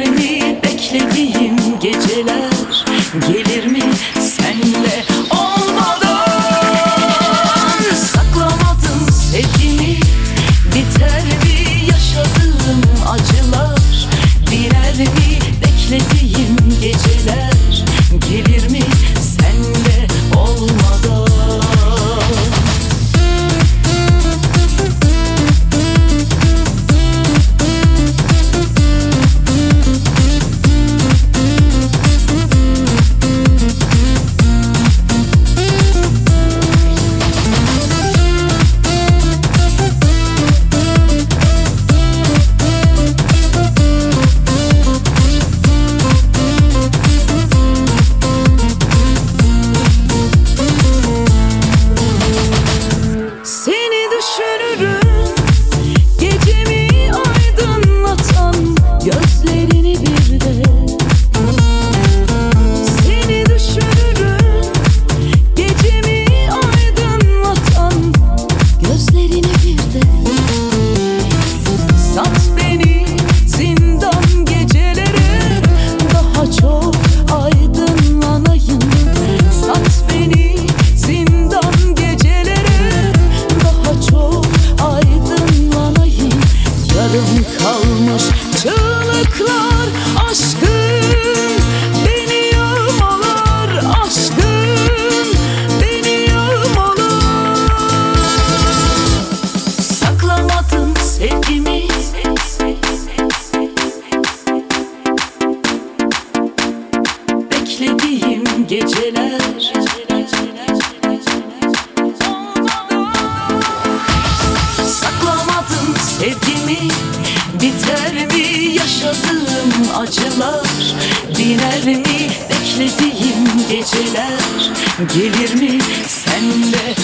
Beklediğim geceler gelir mi senle? Saklamadım sevgimi Biter mi yaşadığım acılar? Diner mi beklediğim geceler? Gelir mi senle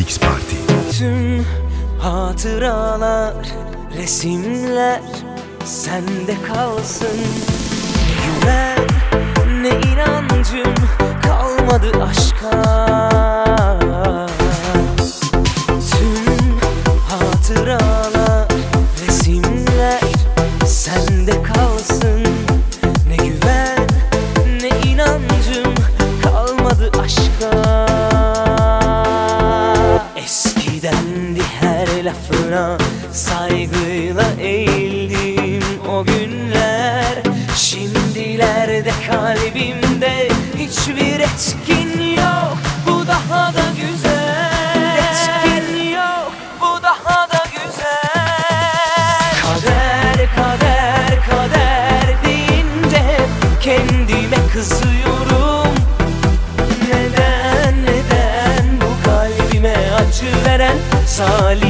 Mix Party. Tüm hatıralar, resimler sende kalsın. Ne güven, ne inancım kalmadı aşka. साली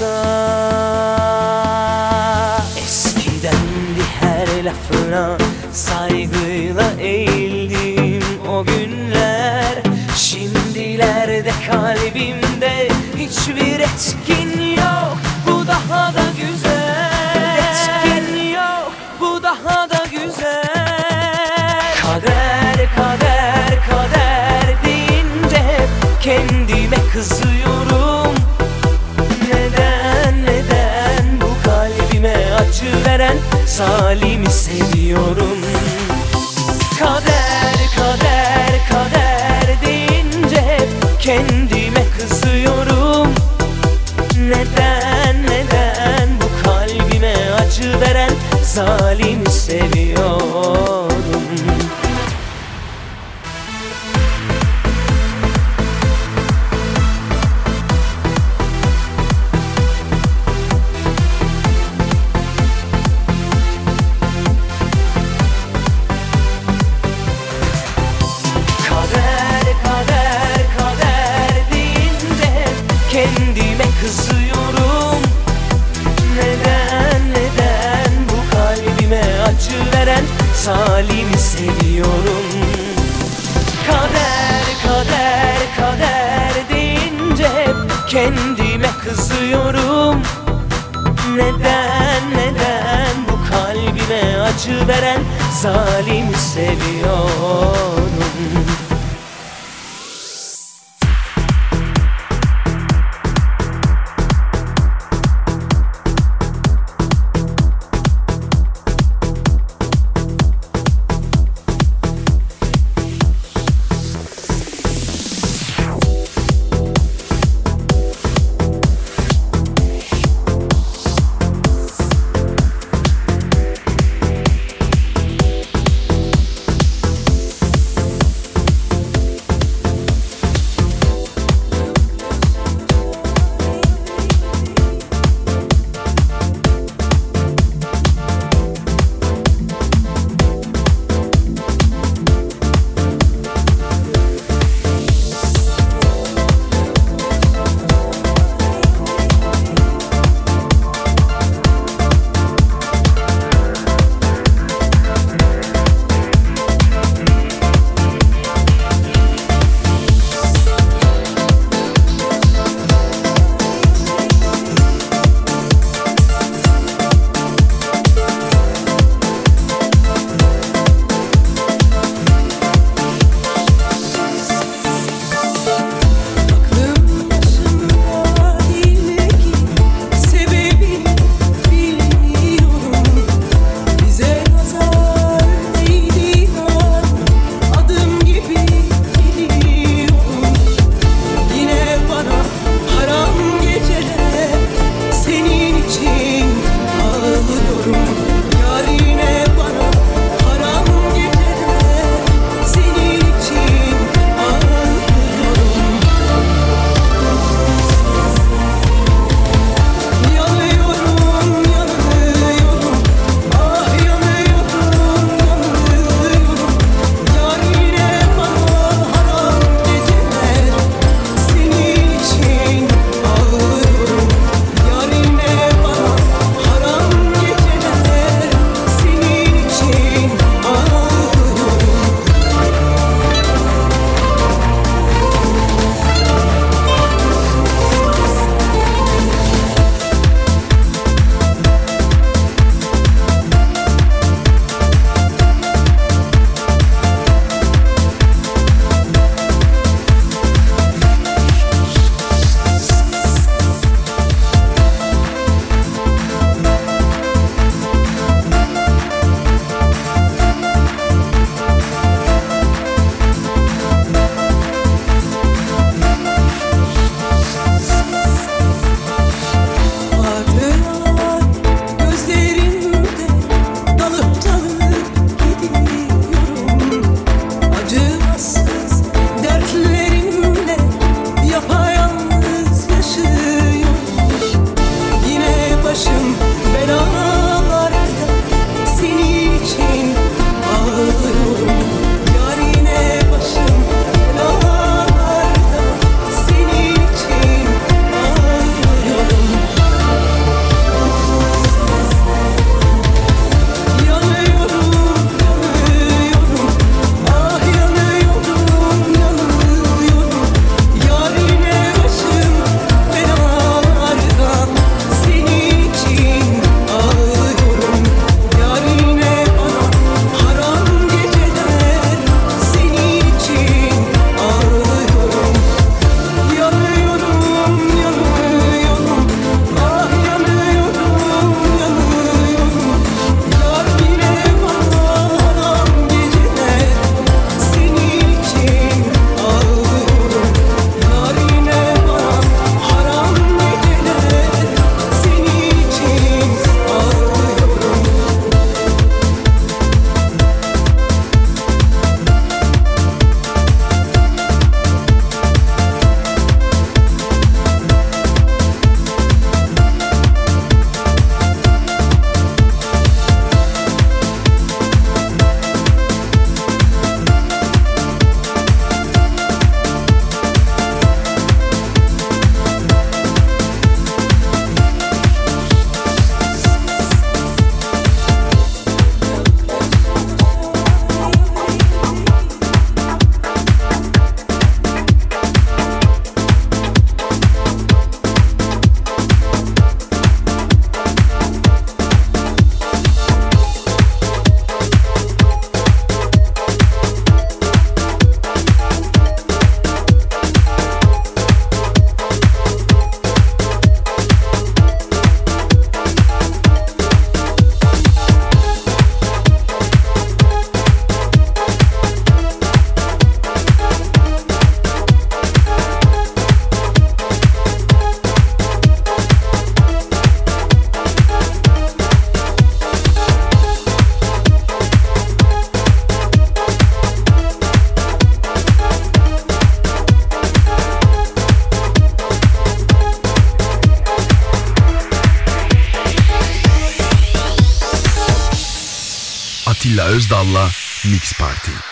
the Salimi seviyorum. Kader, kader, kader deyince hep kendime kızıyorum. Neden, neden bu kalbime acı veren zalim Soruyorum neden neden bu kalbime acı veren zalimi seviyor? Mix Party.